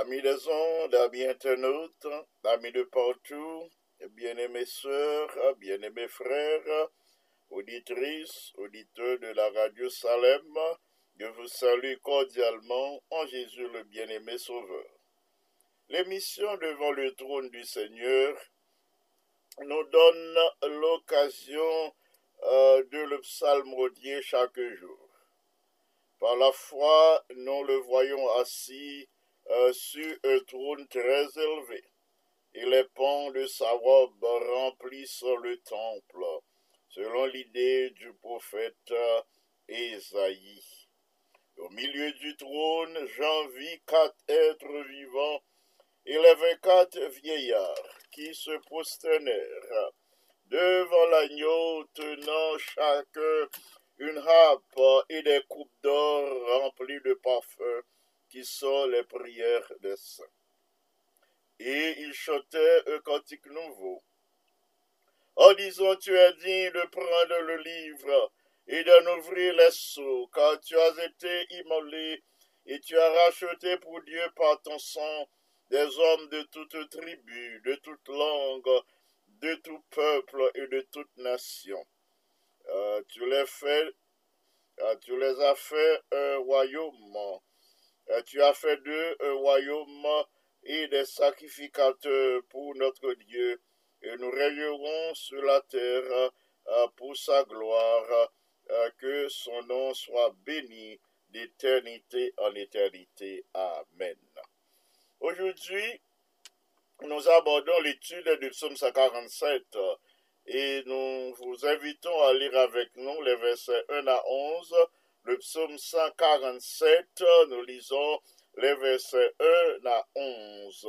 Amis des ondes, amis internautes, amis de partout, bien-aimés sœurs, bien-aimés frères, auditrices, auditeurs de la radio Salem, je vous salue cordialement en Jésus le bien-aimé Sauveur. L'émission devant le trône du Seigneur nous donne l'occasion euh, de le psalmodier chaque jour. Par la foi, nous le voyons assis sur un trône très élevé, et les pans de sa robe remplissent le temple, selon l'idée du prophète Ésaïe. Au milieu du trône, j'en vis quatre êtres vivants. Et les vingt-quatre vieillards qui se prosternèrent. Devant l'agneau tenant chacun une harpe et des coupes d'or remplies de parfums qui sont les prières des saints. Et il chantait un cantique nouveau, en disant, tu es digne de prendre le livre et d'en ouvrir les seaux, car tu as été immolé et tu as racheté pour Dieu par ton sang des hommes de toute tribu, de toute langue, de tout peuple et de toute nation. Euh, tu les fait, euh, tu les as fait un royaume. Euh, tu as fait d'eux un royaume et des sacrificateurs pour notre Dieu, et nous régnerons sur la terre euh, pour sa gloire, euh, que son nom soit béni d'éternité en éternité. Amen. Aujourd'hui, nous abordons l'étude du psaume 147 et nous vous invitons à lire avec nous les versets 1 à 11. Le psaume 147, nous lisons les versets 1 à 11.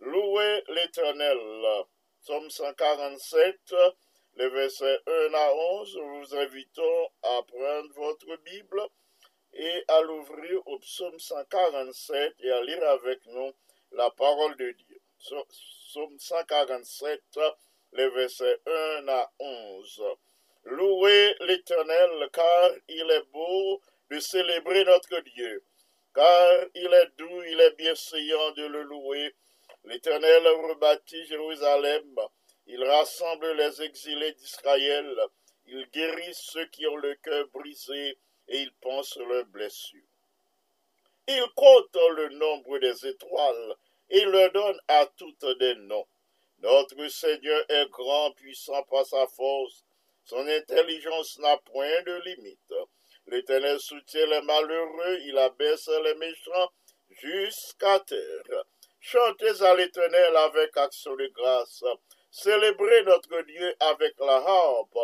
Louez l'Éternel. Psaume 147, les versets 1 à 11. Nous vous invitons à prendre votre Bible et à l'ouvrir au psaume 147 et à lire avec nous la parole de Dieu. Psaume 147, les versets 1 à 11. Louez l'Éternel, car il est beau de célébrer notre Dieu, car il est doux, il est bienséant de le louer. L'Éternel rebâtit Jérusalem, il rassemble les exilés d'Israël, il guérit ceux qui ont le cœur brisé et il pense leurs blessures. Il compte le nombre des étoiles et leur donne à toutes des noms. Notre Seigneur est grand, puissant par sa force. Son intelligence n'a point de limite. L'Éternel soutient les malheureux, il abaisse les méchants jusqu'à terre. Chantez à l'Éternel avec action de grâce. Célébrez notre Dieu avec la harpe.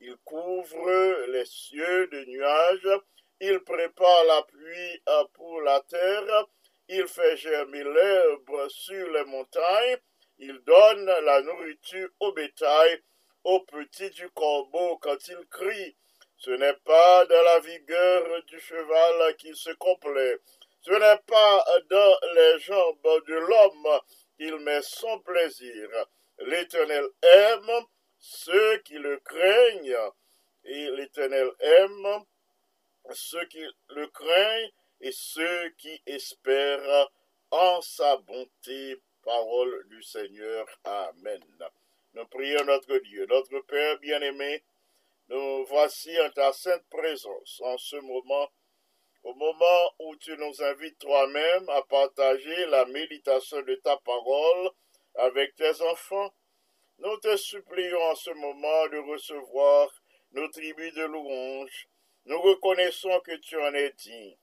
Il couvre les cieux de nuages. Il prépare la pluie pour la terre. Il fait germer l'herbe sur les montagnes. Il donne la nourriture au bétail, aux petits du corbeau quand il crie. Ce n'est pas dans la vigueur du cheval qu'il se complaît. Ce n'est pas dans les jambes de l'homme qu'il met son plaisir. L'Éternel aime ceux qui le craignent, et l'Éternel aime ceux qui le craignent et ceux qui espèrent en sa bonté Parole du Seigneur. Amen. Nous prions notre Dieu, notre Père bien-aimé. Nous voici en ta sainte présence en ce moment, au moment où tu nous invites toi-même à partager la méditation de ta parole avec tes enfants. Nous te supplions en ce moment de recevoir nos tribus de louange. Nous reconnaissons que tu en es digne.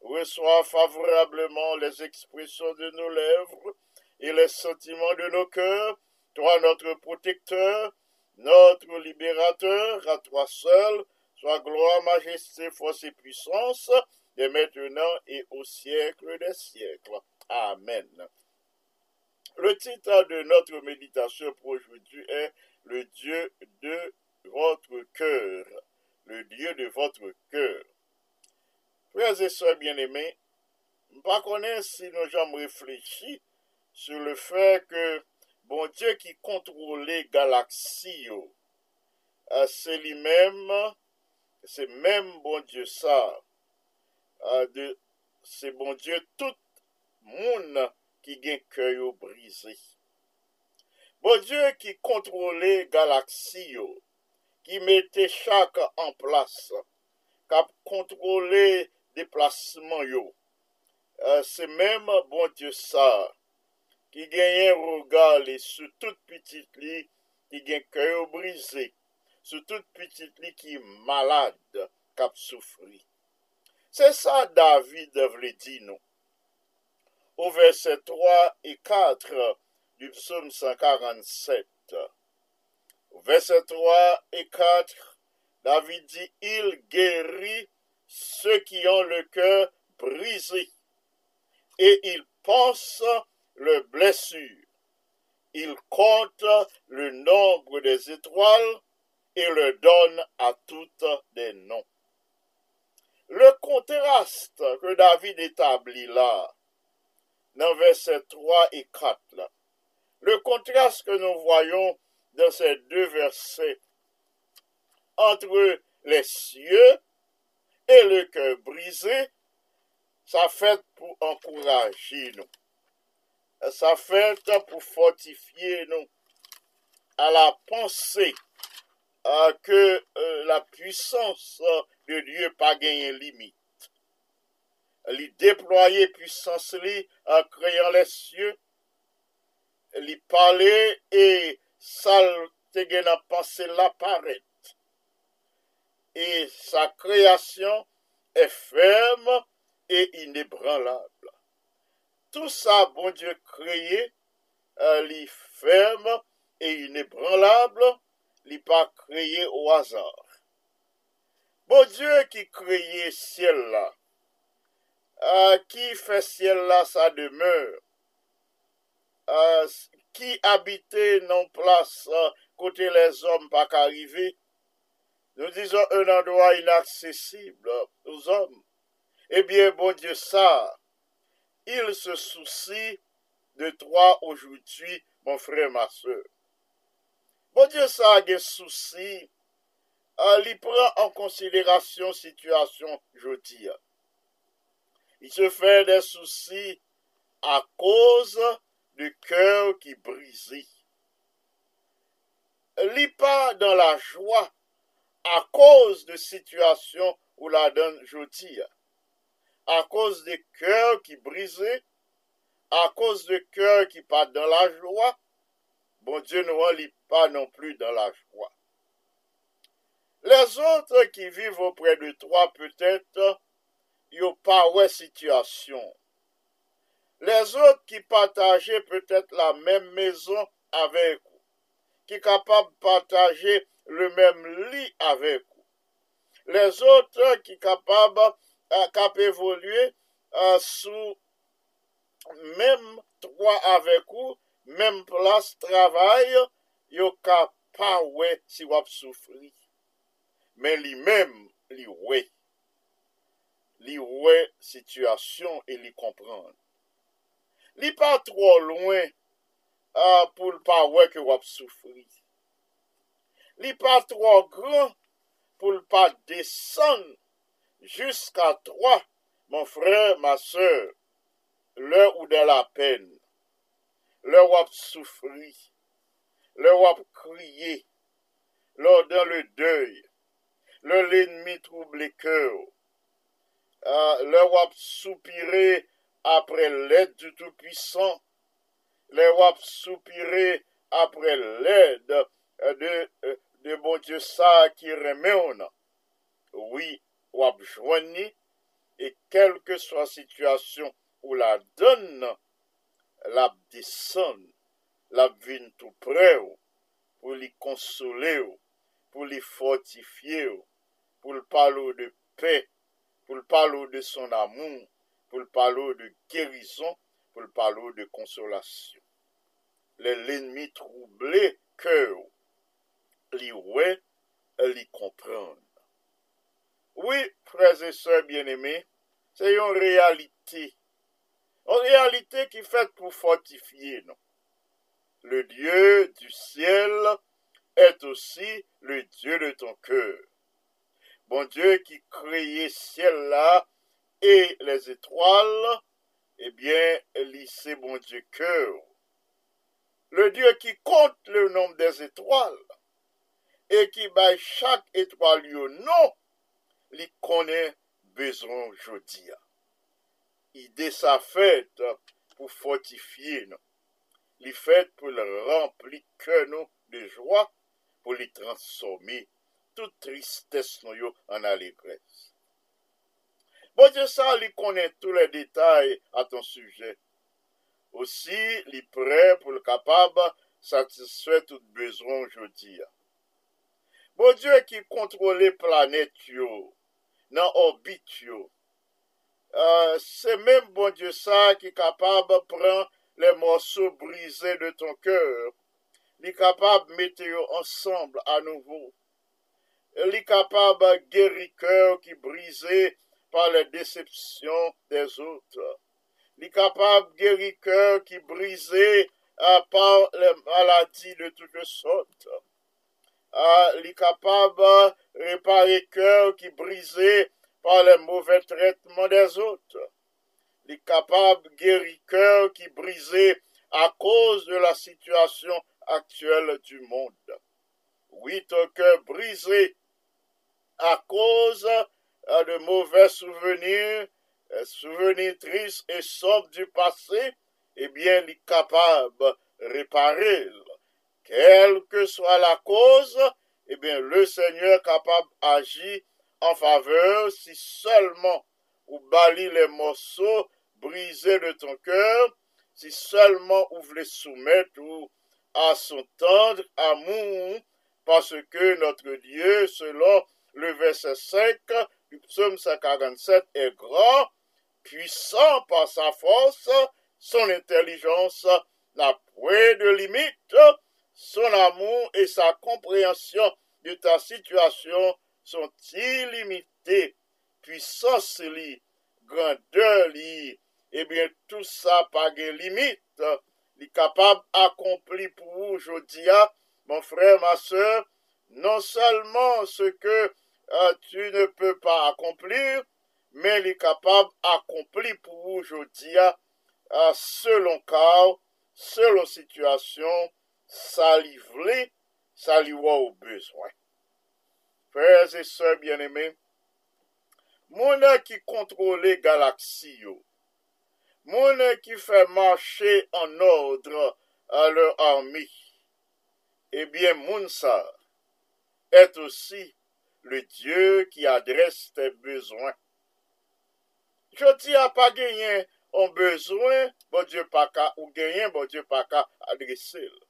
Reçois favorablement les expressions de nos lèvres et les sentiments de nos cœurs, toi notre protecteur, notre libérateur, à toi seul, soit gloire, majesté, force et puissance, dès maintenant et au siècle des siècles. Amen. Le titre de notre méditation pour aujourd'hui est Le Dieu de votre cœur. Le Dieu de votre cœur. Frères et sœurs bien-aimés, pas connaître si nous avons réfléchi sur le fait que Bon Dje ki kontrole galaksi yo, a, se li mem, se mem bon Dje sa, a, de, se bon Dje tout moun ki gen kyo brise. Bon Dje ki kontrole galaksi yo, ki mette chak an plas, kap kontrole deplasman yo, a, se mem bon Dje sa, ki genyen rogale sou tout pitit li ki gen kèyo brise, sou tout pitit li ki malade kap soufri. Se sa David vle di nou. Ou verse 3 et 4 du psaume 147. Ou verse 3 et 4, David dit, il guérit ceux qui ont le cœur brisé et il pense à le blessure. Il compte le nombre des étoiles et le donne à toutes des noms. Le contraste que David établit là, dans versets 3 et 4, le contraste que nous voyons dans ces deux versets entre les cieux et le cœur brisé, ça fait pour encourager nous sa fèt pou fortifiye nou a la panse ke euh, la pwisans de Diyo pa genye limit. Li deploye pwisans li an kreyan lesye, li pale e sal te gen a panse la paret. E sa kreasyon e ferme e inebranlable. Tout ça, bon Dieu créé, euh, ferme et inébranlable, li pas créé au hasard. Bon Dieu qui créé ciel là, euh, qui fait ciel là sa demeure, euh, qui habitait non place euh, côté les hommes pas qu'arriver, nous disons un endroit inaccessible aux hommes. Eh bien, bon Dieu, ça, il se soucie de toi aujourd'hui, mon frère, ma soeur. Bon Dieu, ça a des soucis. Euh, il prend en considération situation jeudi. Il se fait des soucis à cause du cœur qui brisé. Il pas dans la joie à cause de situation où la donne jeudi. a koz de kèr ki brise, a koz de kèr ki pa dan la jwa, bon Diyo nou an li pa non plu dan la jwa. Les otre ki vive opre de toa petèt, yo pa wè sityasyon. Les otre ki pataje petèt la mèm mezon avèk ou, ki kapab pataje le mèm li avèk ou. Les otre ki kapab pataje Euh, kap evolye euh, sou mem troa avek ou, mem plas travay, yo ka pa we si wap soufri. Men li mem li we. Li we situasyon e li kompran. Li pa tro louen uh, pou l pa we ke wap soufri. Li pa tro gran pou l pa desan jusqu'à toi, mon frère, ma soeur, l'heure ou de la peine, l'heure où souffrir, l'heure où crier, l'heure dans le deuil, l'heure l'ennemi trouble cœur, l'heure où soupirer après l'aide du Tout-Puissant, l'heure où soupirer après l'aide euh, de, euh, de, bon Dieu ça qui remet en Oui, wap jwenni e kelke swa situasyon ou la don nan, lap dison, lap vin tou pre ou, pou li konsole ou, pou li fortifiye ou, pou l'palo de pe, pou l'palo de son amoun, pou l'palo de gerison, pou l'palo de konsolasyon. Le l'enmi trouble ke ou, li we, li komprende. Oui, frères et sœurs bien-aimés, c'est une réalité en réalité qui fait pour fortifier, non? Le Dieu du ciel est aussi le Dieu de ton cœur. Bon Dieu qui créait ciel là et les étoiles, eh bien, lycée bon Dieu cœur. Le Dieu qui compte le nombre des étoiles et qui bat chaque étoile un nom, li konen bezon jodi ya. Ide sa fèt pou fortifiye nou. Li fèt pou le rempli ke nou de jwa pou li transforme tout tristesse nou yo an alegres. Bon, je sa li konen tout le detay a ton suje. Osi li pre pou le kapab satisfè tout bezon jodi ya. Bon, je ki kontrole planet yo. nan orbit yo. Uh, se men bon Diyo sa ki kapab pran le morsou brise de ton kèr, li kapab mette yo ansamble anouvo. Li kapab geri kèr ki brise par le decepsyon des out. Li kapab geri kèr ki brise uh, par le maladi de tout le sot. Uh, li kapab réparer cœur qui brisé par les mauvais traitements des autres. Les capables guérisseurs qui brisaient à cause de la situation actuelle du monde. Oui, ton cœur brisé à cause euh, de mauvais souvenirs euh, souvenir triste et sombre du passé, eh bien, il est capable de réparer. Quelle que soit la cause, eh bien, le Seigneur capable d'agir en faveur si seulement ou bali les morceaux brisés de ton cœur, si seulement ou voulez soumettre ou à son tendre amour, parce que notre Dieu, selon le verset 5 du psaume 147, est grand, puissant par sa force, son intelligence n'a point de limite, son amour et sa compréhension de ta situation sont illimités. Puissance li, grandeur li, eh ebyen tout ça pa gen limite. Li kapab akompli pou ou jodia, mon frère, ma soeur, non seulement ce que euh, tu ne peux pas accomplir, men li kapab akompli pou ou jodia, euh, selon cas, selon situation, sa li vle, sa li waw bezwen. Freze se bieneme, mounè e ki kontrole galaksi yo, mounè e ki fè manche an ordre a lèr armi, ebyen eh moun sa et osi le Diyo ki adrese te bezwen. Joti a pa genyen an bezwen, bon Diyo pa ka, ou genyen bon Diyo pa ka adrese lè.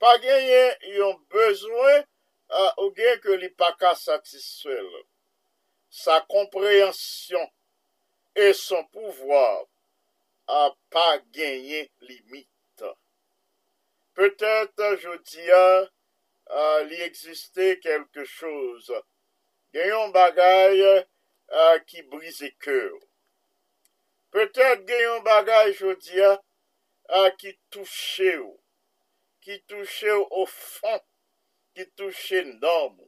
pa genyen yon bezwen uh, ou gen ke li pa ka satisfel. Sa komprehensyon e son pouvoar a uh, pa genyen limit. Petet, jodi a, uh, li egziste kelke chouz. Genyon bagay ki brise keur. Petet genyon bagay jodi a ki touche ou. ki touche ou fon, ki touche norme,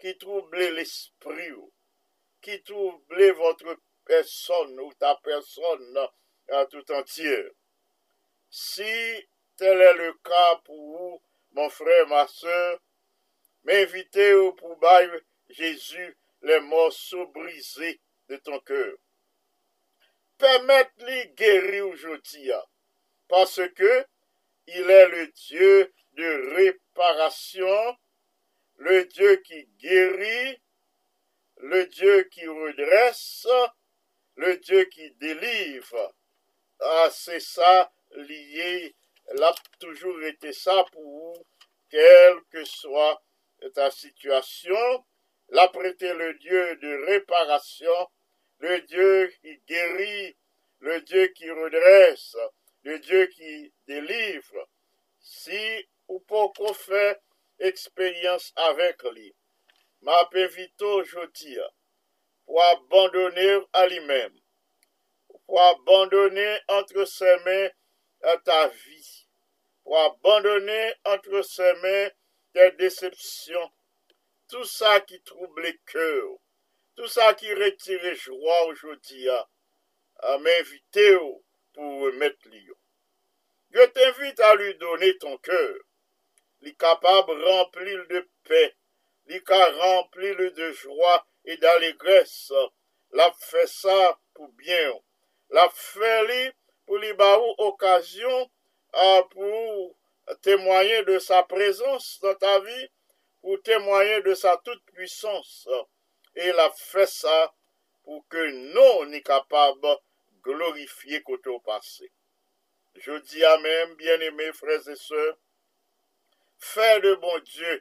ki trouble l'esprit ou, ki trouble votre personne ou ta personne a tout entier. Si tel est le cas pour vous, mon frère, ma soeur, m'invitez ou pour bail Jésus les morceaux brisés de ton cœur. Permette-lui guérir aujourd'hui, parce que il est le Dieu de réparation, le Dieu qui guérit, le Dieu qui redresse, le Dieu qui délivre. Ah, c'est ça lié l'a toujours été ça pour vous, quelle que soit ta situation. L'a prêté le Dieu de réparation, le Dieu qui guérit, le Dieu qui redresse, de Diyo ki delivre si ou pou kon fè eksperyans avèk li. Ma pe vito joti ya pou abandonè a li mèm, pou abandonè antre semè a ta vi, pou abandonè antre semè te decepsyon, tout sa ki trouble kèw, tout sa ki retire jwa ou joti ya, a mè vite ou, pou remet li yo. Je t'invite a lui donne ton keur, li kapab rempli l de pe, li ka rempli l de jwa e d'alegres, la fe sa pou bien, la fe li pou li ba ou okasyon euh, pou témoyen de sa prezons nan ta vi, pou témoyen de sa tout puissance, e la fe sa pou ke nou ni kapab glorifiye kote ou pase. Je di amèm, bien-aimè, frèz et sè, fè de bon Diyo,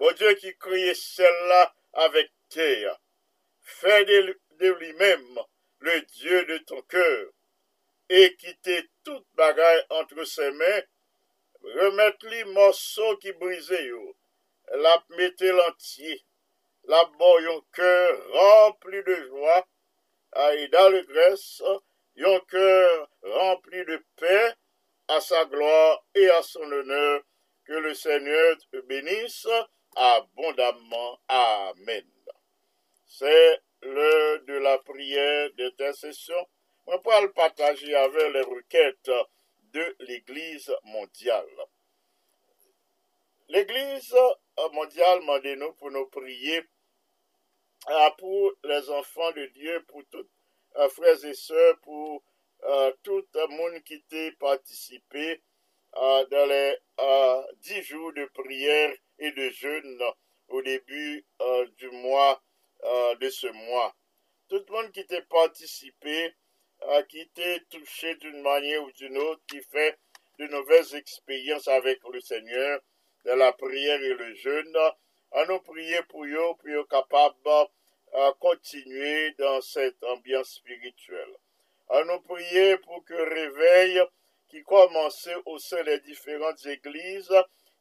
bon Diyo ki kriye sèl la avèk tè, fè de, de li mèm le Diyo de ton kèr, e kite tout bagay antre se mè, remèt li mòso ki brise yo, la mette lantye, la bo yon kèr rempli de jwa, a yi da le gres, grèce, un cœur rempli de paix, à sa gloire et à son honneur, que le Seigneur te bénisse abondamment. Amen. C'est l'heure de la prière d'intercession on peut le partager avec les requêtes de l'Église mondiale. L'Église mondiale m'a nous pour nous prier pour les enfants de Dieu, pour toutes euh, frères et sœurs, pour euh, tout le monde qui a participé dans les dix jours de prière et de jeûne au début du mois de ce mois. Tout le monde qui a participé, qui était touché d'une manière ou d'une autre, qui fait de nouvelles expériences avec le Seigneur, de la prière et le jeûne, à nous prier pour eux, pour eux capables de continuer dans cette ambiance spirituelle. À nous prier pour que réveil qui commençait au sein des différentes églises,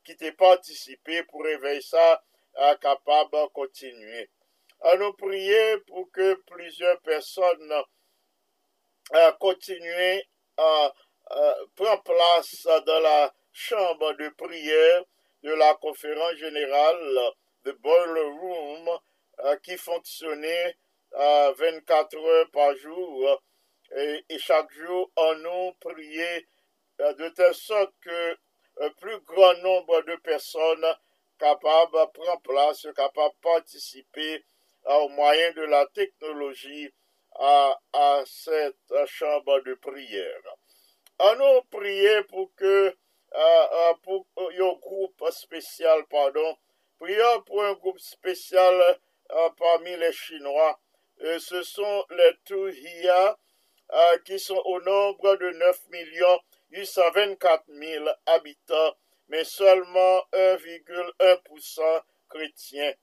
qui étaient participé pour réveiller ça, soit capable de continuer. À nous prier pour que plusieurs personnes continuent à prendre place dans la chambre de prière de la conférence générale de Boiler Room qui fonctionnait 24 euh, heures par jour et, chaque jour on nous euh, de telle sorte que un plus grand nombre de personnes capables de place, capables de participer au moyen de la technologie à, cette chambre de prière. On nous prier pour que euh, euh, pour un groupe spécial, pardon, prions pour un groupe spécial euh, parmi les Chinois. ce sont les Tuhia qui sont au nombre de 9 824 000 habitants, mais seulement 1,1% chrétiens.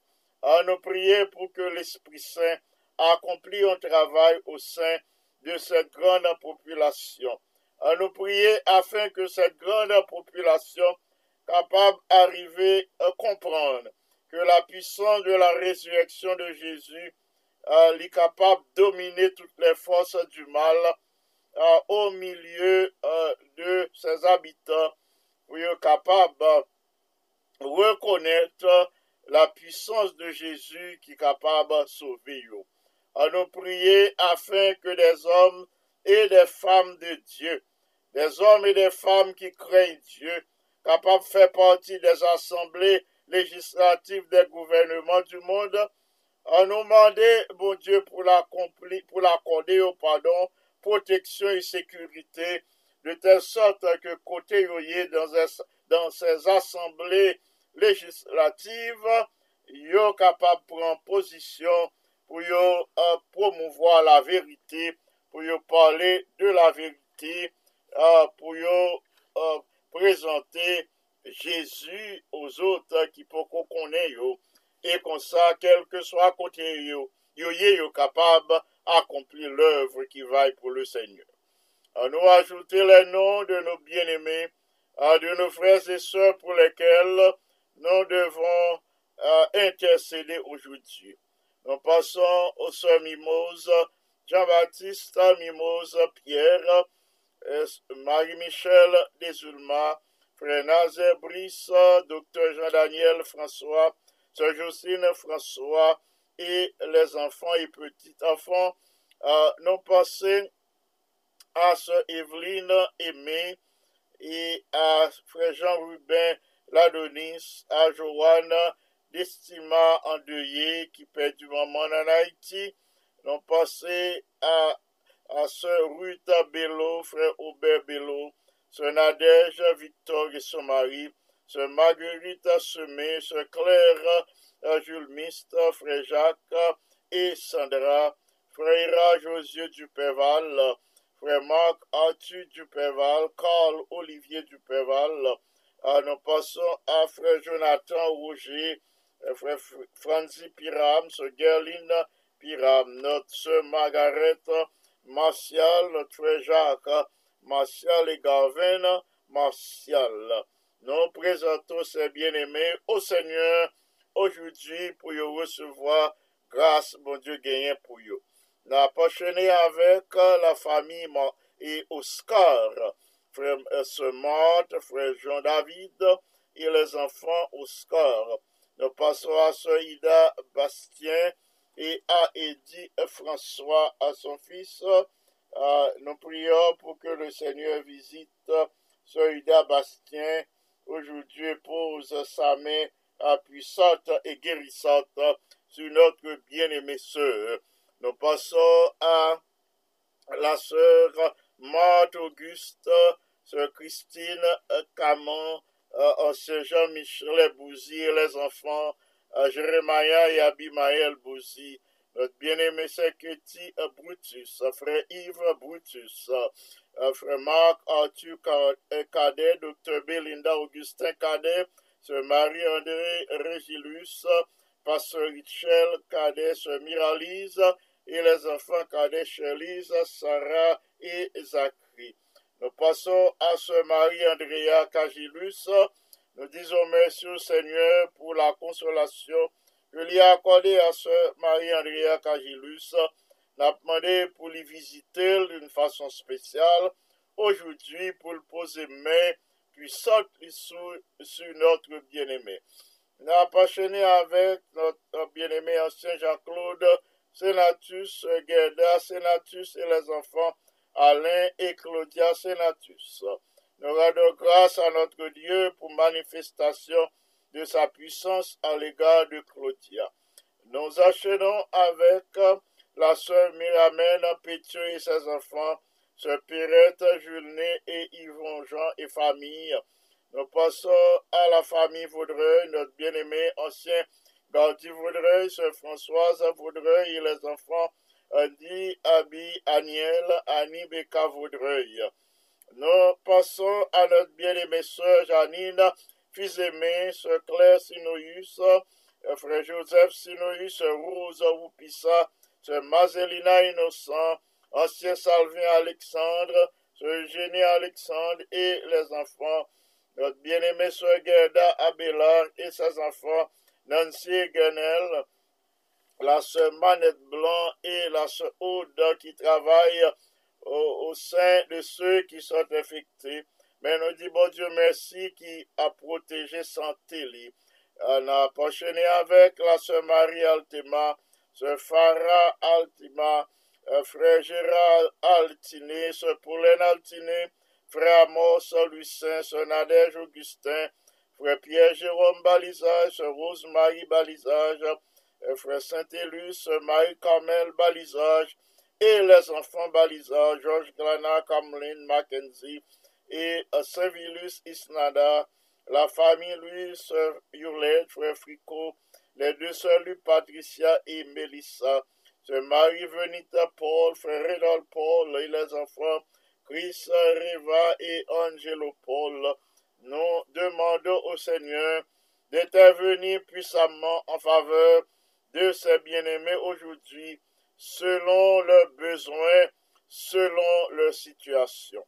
À nous prier pour que l'Esprit Saint accomplisse un travail au sein de cette grande population à nous prier afin que cette grande population capable d'arriver à comprendre que la puissance de la résurrection de Jésus euh, est capable de dominer toutes les forces du mal euh, au milieu euh, de ses habitants pour être capable de reconnaître la puissance de Jésus qui est capable de sauver. À nous prier afin que des hommes et des femmes de Dieu des hommes et des femmes qui craignent Dieu, capables de faire partie des assemblées législatif des gouvernements du monde, an nou mande, bon Dieu, pou l'accorde yo, pardon, proteksyon et sécurité, de tel sorte que kote yo ye dans ses assemblées législatives, yo kapab pran posisyon pou yo uh, promouvoir la verite, pou yo pale de la verite, uh, pou yo uh, prezante Jésus aux autres qui peuvent connaître et comme ça, quel que soit côté yo, yo yo capable d'accomplir l'œuvre qui vaille pour le Seigneur. À nous ajouter les noms de nos bien-aimés, de nos frères et sœurs pour lesquels nous devons euh, intercéder aujourd'hui. Nous passons aux sœurs Mimose, Jean-Baptiste Mimose, Pierre, Marie-Michel Desulma, Frère Nazaire Brice, Docteur Jean-Daniel François, Sœur Jocelyne François et les enfants et petits-enfants. Euh, nous passons à Sœur Evelyne Aimé et à Frère Jean-Rubin Ladonis, à Joanne Destima endeuillé qui perd du moment en Haïti. Nous passons à à sœur Ruth Bello, frère Aubert Bello, sœur Nadège Victor et son mari, sœur Marguerite Semé, sœur Claire Jules Mist, frère Jacques et Sandra, frère Josieu Duperval, frère Marc Arthur Duperval, Carl Olivier Duperval, nous passons à frère Jonathan Roger, frère Franzi Piram, sœur Gerline Piram, notre sœur Margaret Martial, notre frère Jacques, Martial et Garvin, Martial. Nous présentons ces bien-aimés au Seigneur aujourd'hui pour recevoir grâce, bon Dieu, gagné pour eux. Nous approchons avec la famille et Oscar, frère euh, Marthe, frère Jean-David et les enfants Oscar. Nous passons à Ida Bastien, et a dit François à son fils, nous prions pour que le Seigneur visite Soïda Bastien aujourd'hui pose sa main puissante et guérissante sur notre bien-aimée sœur. Nous passons à la sœur Marthe Auguste, sœur Christine Camon, ancien Jean-Michel Bouzy les enfants, Jérémia et Abimaël Bouzy, notre bien-aimé Seketi Brutus, frère Yves Brutus, frère Marc Arthur Cadet, docteur Belinda Augustin Cadet, sœur Marie-André Régilus, pasteur Richel Cadet, sœur Miralise, et les enfants cadets Chelise, Sarah et Zachary. Nous passons à ce Marie-Andrea Cagilus. Nous disons merci au Seigneur pour la consolation que lui a accordée à ce Marie-Andrea Cagilus. Nous demandé pour lui visiter d'une façon spéciale aujourd'hui pour le poser main puissante sur, sur notre bien-aimé. Nous avons avec notre bien-aimé ancien Jean-Claude Sénatus, Gerda Sénatus et les enfants Alain et Claudia Sénatus. Nous rendons grâce à notre Dieu pour manifestation de sa puissance à l'égard de Claudia. Nous enchaînons avec la sœur Miramène Pétieux et ses enfants, sœur Pirette, Julien et Yvon Jean et famille. Nous passons à la famille Vaudreuil, notre bien-aimé ancien Gaudi Vaudreuil, sœur Françoise Vaudreuil et les enfants Andy, Abby, Aniel, Annie Becca Vaudreuil. Nous passons à notre bien-aimée sœur Janine, fils aimé, sœur Claire Sinoïus, frère Joseph Sinoïus, sœur Rose Oupissa, sœur Mazelina Innocent, ancien Salvin Alexandre, sœur Eugénie Alexandre et les enfants, notre bien-aimée sœur Gerda Abélard et ses enfants, Nancy Guenel, la sœur Manette Blanc et la sœur Aude qui travaillent au, au, sein de ceux qui sont infectés. Mais nous disons, bon Dieu, merci qui a protégé santé. On a enchaîné avec la sœur Marie Altima, sœur Farah Altima, euh, frère Gérard Altiné, sœur Pauline Altiné, frère Amos Lucin, sœur Nadège Augustin, frère Pierre-Jérôme Balisage, Rose-Marie Balisage, frère Saint-Élus, Marie-Carmel Balisage, et les enfants Balisage, Georges Glana, Camlin, Mackenzie, et Saint-Vilus Isnada, la famille Louis, sœur frère Fricot, les deux sœurs Luc, Patricia et Mélissa, sœur Marie-Venita Paul, frère Rénal Paul, et les enfants Chris, Reva et Angelo Paul, nous demandons au Seigneur d'intervenir puissamment en faveur de ses bien-aimés aujourd'hui, selon leurs besoins, selon leur situation.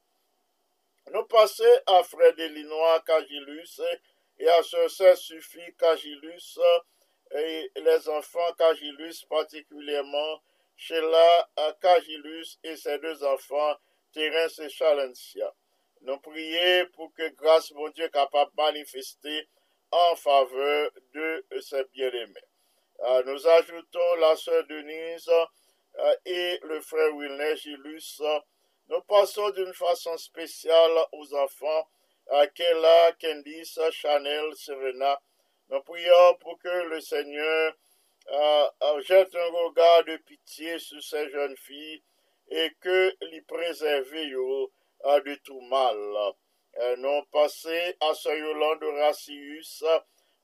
Nous passons à Frère Delinois Cagilus et à ce Saint-Suffit Cagilus et les enfants Cagilus particulièrement, Sheila Cagilus et ses deux enfants, Terence et Chalencia. Nous prions pour que grâce, mon Dieu, capable de manifester en faveur de ses bien-aimés. Euh, nous ajoutons la sœur Denise euh, et le frère Wilner Gilus. Nous passons d'une façon spéciale aux enfants, à Kella, Candice, Chanel, Serena. Nous prions pour que le Seigneur euh, jette un regard de pitié sur ces jeunes filles et que les préserve de tout mal. Nous passons à Sœur Yolande Racius,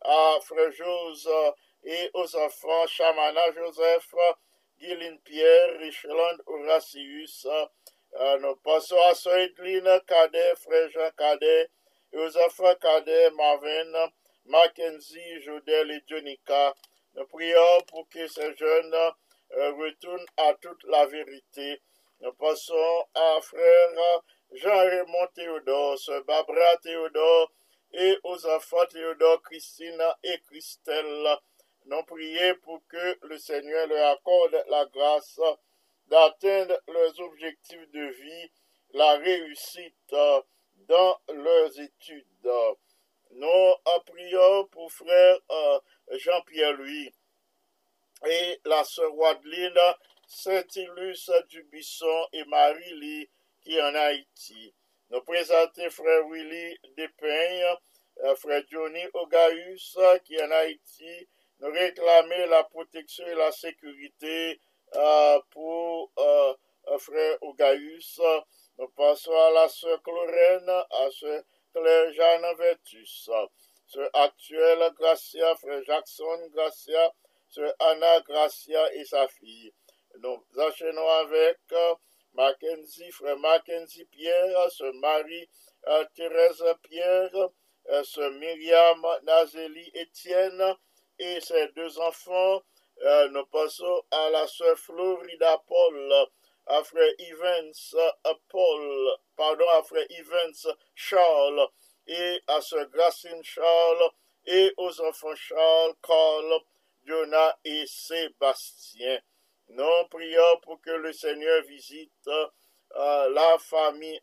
à Frère Jose et aux enfants Chamana Joseph, Guyline Pierre, Richland Racius. Nous passons à Sœur Edline Cadet, Frère Jean Cadet, et aux enfants Cadet, Marvin, Mackenzie, Jodel et Jonica. Nous prions pour que ces jeunes retournent à toute la vérité. Nous passons à Frère Jean-Raymond Théodore, Barbara Théodore et aux enfants Théodore, Christina et Christelle. Nous prions pour que le Seigneur leur accorde la grâce d'atteindre leurs objectifs de vie, la réussite euh, dans leurs études. Nous prions pour frère euh, Jean-Pierre Louis et la sœur Wadeline Saint-Illus Dubisson et Marie-Lee qui est en Haïti. Nous présentons frère Willy Despeigne, euh, frère Johnny Ogaïus qui est en Haïti. Nous réclamons la protection et la sécurité pour euh, frère Ogaïus. Passons à la sœur Chlorène, à sœur Claire Jeanne Vertus, sœur actuelle Gracia, frère Jackson Gracia, sœur Anna Gracia et sa fille. Nous enchaînons avec Mackenzie, frère Mackenzie Pierre, sœur Marie Thérèse Pierre, sœur Myriam Nazeli Étienne et ses deux enfants. Nous passons à la sœur Florida Paul, à frère Evans Paul, pardon, à frère Evans Charles et à sœur Gracine Charles et aux enfants Charles, Carl, Jonah et Sébastien. Nous prions pour que le Seigneur visite la famille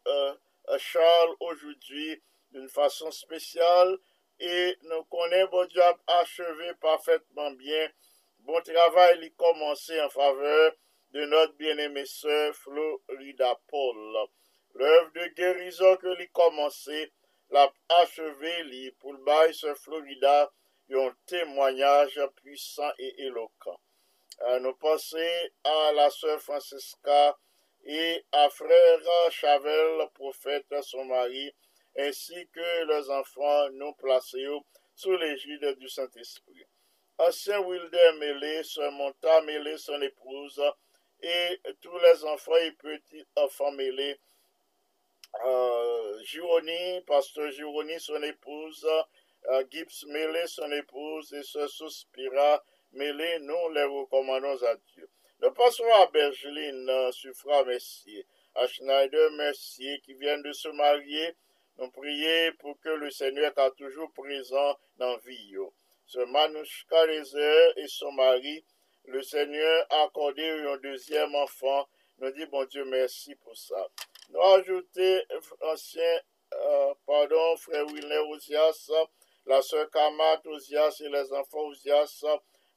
Charles aujourd'hui d'une façon spéciale et nous connaissons bon Dieu achevé parfaitement bien. Bon travail il commencé en faveur de notre bien-aimée sœur Florida Paul. L'œuvre de guérison que lui commencé l'a pour le bail sur Florida un témoignage puissant et éloquent. nous pensons à la sœur Francesca et à frère Chavel, prophète, son mari, ainsi que les enfants nous placés sous l'égide du Saint-Esprit. Ancien Wilder Mêlé, son monta Mêlé, son épouse, et tous les enfants et petits enfants mêlés. Euh, Gironi, pasteur Gironi, son épouse, euh, Gibbs Mêlé, son épouse, et ce Suspira Mêlé, nous les recommandons à Dieu. Nous passons à Bergeline, euh, Suffra Messier, à Schneider Mercier, qui vient de se marier. Nous prions pour que le Seigneur soit toujours présent dans vie. Ce Manouchka et son mari, le Seigneur a accordé un deuxième enfant. Nous dit, bon Dieu, merci pour ça. Nous ajoutons ancien, euh, pardon, frère Wilner Ozias, la sœur Kamat Ozias et les enfants Ozias,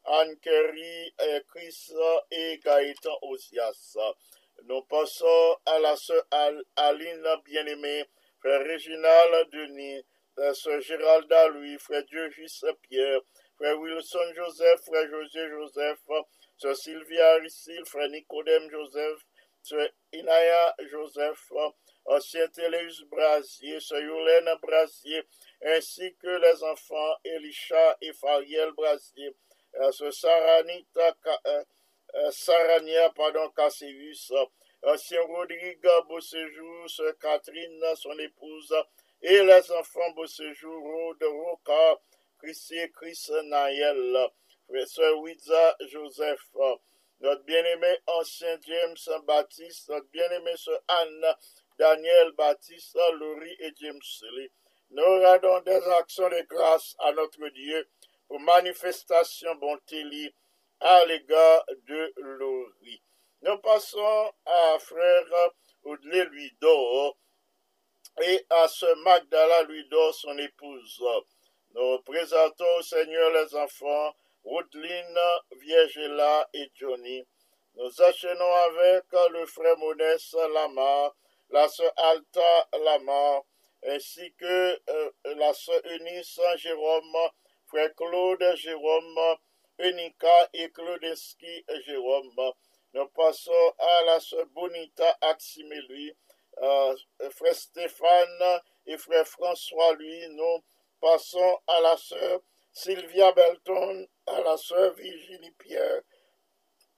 Anne Kerry, Chris et Gaëtan Ozias. Nous passons à la sœur Aline bien-aimée, frère Réginald Denis, la sœur Géralda Louis, frère Diogis Pierre, frère Wilson Joseph, frère José Joseph, sœur Sylvia Aristide, frère Nicodème Joseph, sœur Inaya Joseph, ancien Téléus Brasier, sœur Yolène Brasier, ainsi que les enfants Elisha et Fariel Brasier, sœur Saranita, euh, euh, Sarania, pardon, Cassius, ancien Rodrigue Beauséjour, sœur Catherine, son épouse, et les enfants Beauséjour, Rode Roca, Chrissy, Chris Naël, Frère Wiza Joseph, notre bien-aimé ancien James Baptiste, notre bien-aimé sœur Anne Daniel Baptiste, Laurie et James Lee. Nous rendons des actions de grâce à notre Dieu pour manifestation bonté à l'égard de Laurie. Nous passons à frère Audley Luidor et à ce Magdala Luidor, son épouse. Nous présentons au Seigneur les enfants Woodline, Viergela et Johnny. Nous enchaînons avec le frère Monès Lamar, la sœur Alta Lamar, ainsi que euh, la sœur Eunice Jérôme, frère Claude Jérôme, Unica et Claudeski Jérôme. Nous passons à la sœur Bonita Aximé, euh, frère Stéphane et frère François, lui, nous Passons à la sœur Sylvia Belton, à la sœur Virginie Pierre,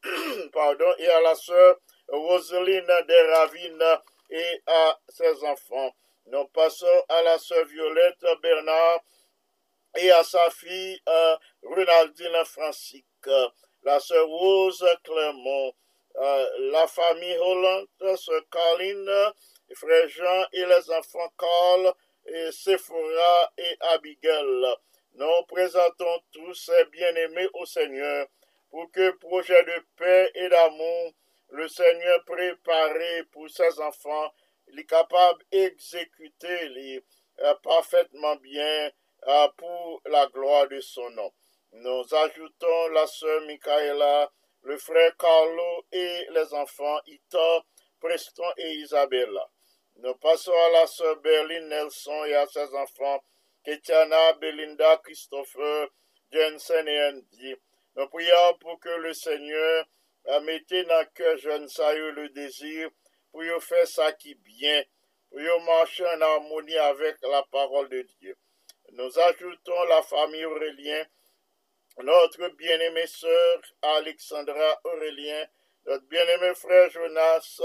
pardon, et à la sœur Roseline Ravines et à ses enfants. Nous passons à la sœur Violette Bernard et à sa fille euh, Renaldine Francique, la sœur Rose Clermont, euh, la famille Hollande, sœur Caroline, frère Jean et les enfants Carl et Sephora et Abigail. Nous présentons tous ces bien-aimés au Seigneur pour que projet de paix et d'amour, le Seigneur préparé pour ses enfants, est capable d'exécuter les euh, parfaitement bien euh, pour la gloire de son nom. Nous ajoutons la sœur Michaela, le frère Carlo et les enfants Ita, Preston et Isabella. Nous passons à la sœur Berlin Nelson et à ses enfants, Ketiana, Belinda, Christopher, Jensen et Andy. Nous prions pour que le Seigneur mettez dans le cœur jeune ça le désir pour faire ça qui bien, pour marcher en harmonie avec la parole de Dieu. Nous ajoutons la famille Aurélien, notre bien-aimée sœur Alexandra Aurélien, notre bien-aimé frère Jonas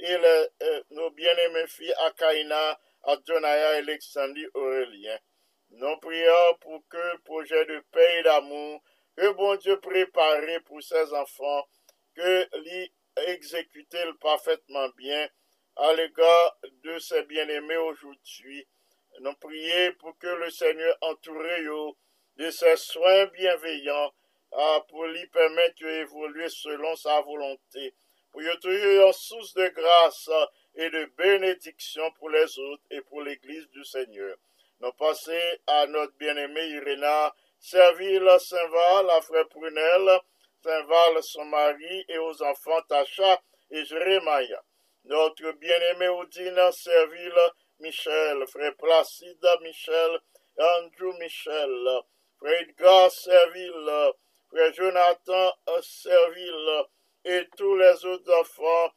et euh, nos bien-aimées filles Akaina, Adjonaya et Alexandrie Aurélien. Nous prions pour que le projet de paix et d'amour que bon Dieu préparé pour ses enfants, que l'y exécuter parfaitement bien à l'égard de ses bien-aimés aujourd'hui. Nous prions pour que le Seigneur entoure de ses soins bienveillants ah, pour lui permettre d'évoluer selon sa volonté. Pour y source de grâce et de bénédiction pour les autres et pour l'Église du Seigneur. Nous passons à notre bien-aimé Iréna, Servile Saint-Val, la frère Prunelle, Saint-Val son mari et aux enfants Tacha et Jérémia. Notre bien-aimé Odine Servile Michel, frère Placide Michel, Andrew Michel, frère Edgar Serville, frère Jonathan Serville et tous les autres enfants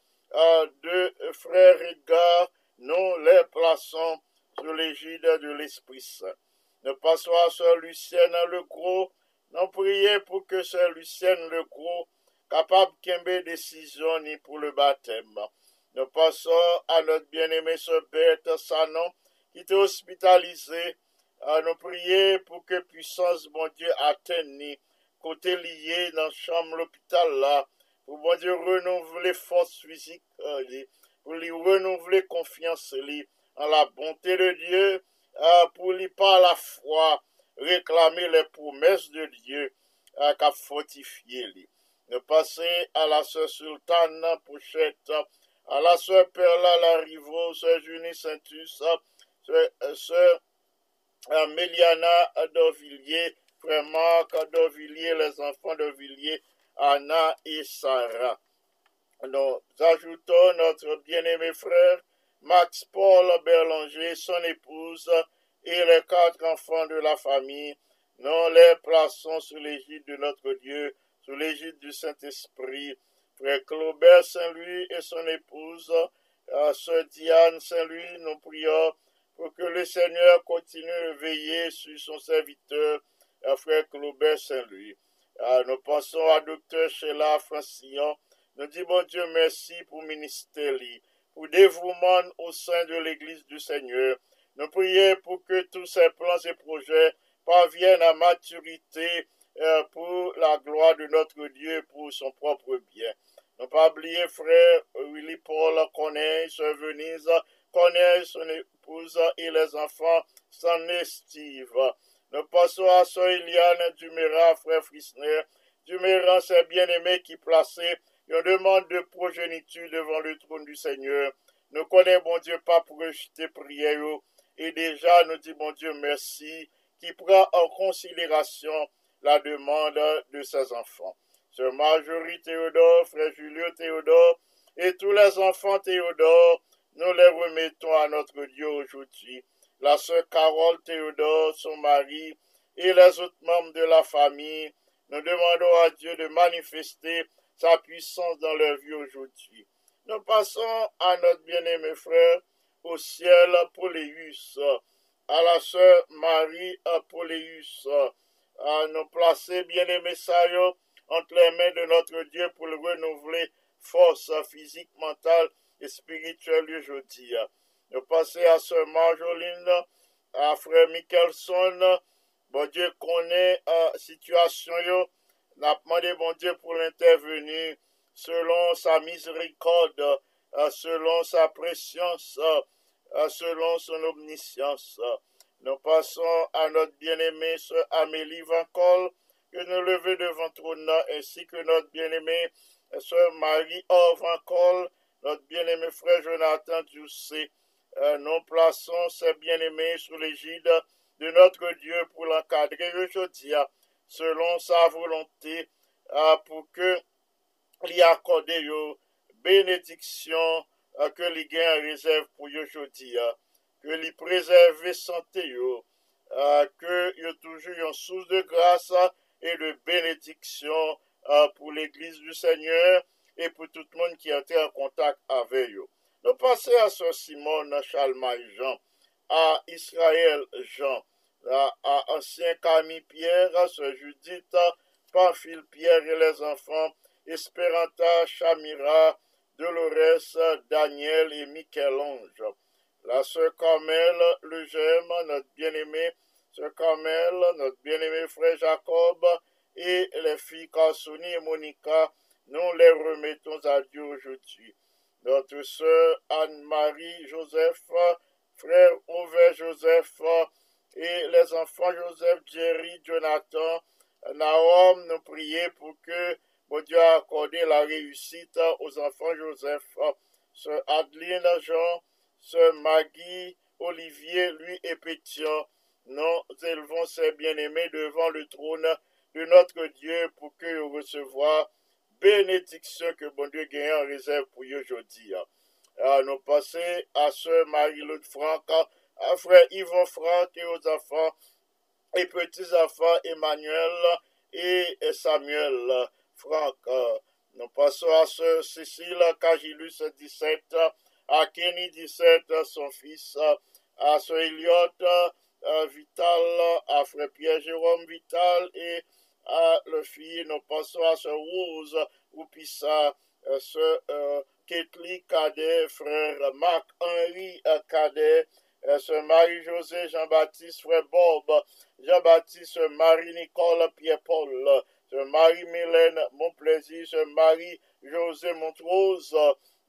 de frère Edgar, nous les plaçons sous l'égide de l'Esprit Saint. Nous passons à Sœur Lucienne Le Gros, nous prions pour que Sœur Lucienne Le Gros capable de décision ni pour le baptême. Nous passons à notre bien-aimé Sœur Berthe Sanon, qui est hospitalisée. nous prions pour que puissance, bon Dieu, atteigne côté lié dans la chambre l'hôpital là, pour bon Dieu renouveler force physique, euh, pour lui renouveler confiance en la bonté de Dieu, euh, pour lui par la foi réclamer les promesses de Dieu euh, qu'a fortifié lui. Passons à la sœur Sultane Pochette, à la sœur Perla Larivo, sœur Junie Saintus, sœur Méliana Dorvilliers, frère Marc Dorvilliers, les enfants Dorvilliers, Anna et Sarah. Nous ajoutons notre bien-aimé frère Max Paul Berlanger, son épouse et les quatre enfants de la famille. Nous les plaçons sous l'égide de notre Dieu, sous l'égide du Saint-Esprit. Frère Claubert Saint-Louis et son épouse, euh, Sœur Diane Saint-Louis, nous prions pour que le Seigneur continue de veiller sur son serviteur, euh, Frère Claubert Saint-Louis. Euh, nous pensons à Docteur Sheila Francillon. Nous disons, Dieu, merci pour ministère, pour dévouement au sein de l'Église du Seigneur. Nous prions pour que tous ces plans et projets parviennent à maturité euh, pour la gloire de notre Dieu, pour son propre bien. Ne pas oublier frère Willy Paul connaît, sœur Venise connaît son épouse et les enfants s'en estivent. À sœur Eliane Dumera, frère Frisner. Dumera, c'est bien-aimé qui plaçait une demande de progéniture devant le trône du Seigneur. Nous connaissons, bon Dieu, pas pour rejeter prière. Et déjà, nous disons, bon Dieu, merci, qui prend en considération la demande de ses enfants. Sœur Marjorie Théodore, frère Julio Théodore, et tous les enfants Théodore, nous les remettons à notre Dieu aujourd'hui. La sœur Carole Théodore, son mari, et les autres membres de la famille, nous demandons à Dieu de manifester sa puissance dans leur vie aujourd'hui. Nous passons à notre bien-aimé frère au ciel Poléus, à la sœur Marie Poléus, à nous placer bien-aimé Sayo entre les mains de notre Dieu pour le renouveler force physique, mentale et spirituelle aujourd'hui. Nous passons à sœur Marjoline, à frère Michelson, bon Dieu connaît la situation, n'a demandé bon Dieu pour l'intervenir selon sa miséricorde, selon sa préscience, selon son omniscience. Nous passons à notre bien-aimée sœur Amélie Vancol, que nous levons devant trône, ainsi que notre bien-aimée sœur Marie Orvancol, notre bien-aimé frère Jonathan Doucet. Euh, nous plaçons ces bien-aimés sous l'égide de notre Dieu pour l'encadrer aujourd'hui selon sa volonté euh, pour que lui accorde bénédiction euh, que lui gagne réserve pour aujourd'hui que lui préserve santé que y a toujours une source de grâce et de bénédiction pour l'Église du Seigneur et pour tout le monde qui été en contact avec eux. Nous passons à ce Simon Chalmaï Jean, à Israël Jean, à, Ancien Camille Pierre, à ce Judith, Pamphile Pierre et les enfants, Esperanta, Chamira, Dolores, Daniel et Michel-Ange. La sœur Carmel, le j'aime, notre bien-aimé, sœur Carmel, notre bien-aimé frère Jacob, et les filles Carsoni et Monica, nous les remettons à Dieu aujourd'hui. Notre sœur Anne-Marie Joseph, frère Ouvert Joseph, et les enfants Joseph, Jerry, Jonathan, Naom, nous prions pour que bon Dieu accorde la réussite aux enfants Joseph, sœur Adeline Jean, sœur Maggie, Olivier, lui et Pétion. Nous élevons ces bien-aimés devant le trône de notre Dieu pour que recevoir benediksyon ke bon die genyen an rezerv pou yo jodi. Ah, nou pase a se Marie-Laude Franck, a ah, frè Yvon Franck et aux enfants et petits enfants Emmanuel et Samuel Franck. Nou pase a se Cécile Cagilus 17, a Kenny 17, son fils, a se Eliot Vital, a frè Pierre-Jérôme Vital et à le à ce Rose ou Pissa, ce euh, Cadet, frère Marc-Henri euh, Cadet, euh, ce Marie-José Jean-Baptiste, frère Bob, Jean-Baptiste, Marie-Nicole Pierre-Paul, ce Marie-Mylène, mon plaisir, ce Marie-José Montrose,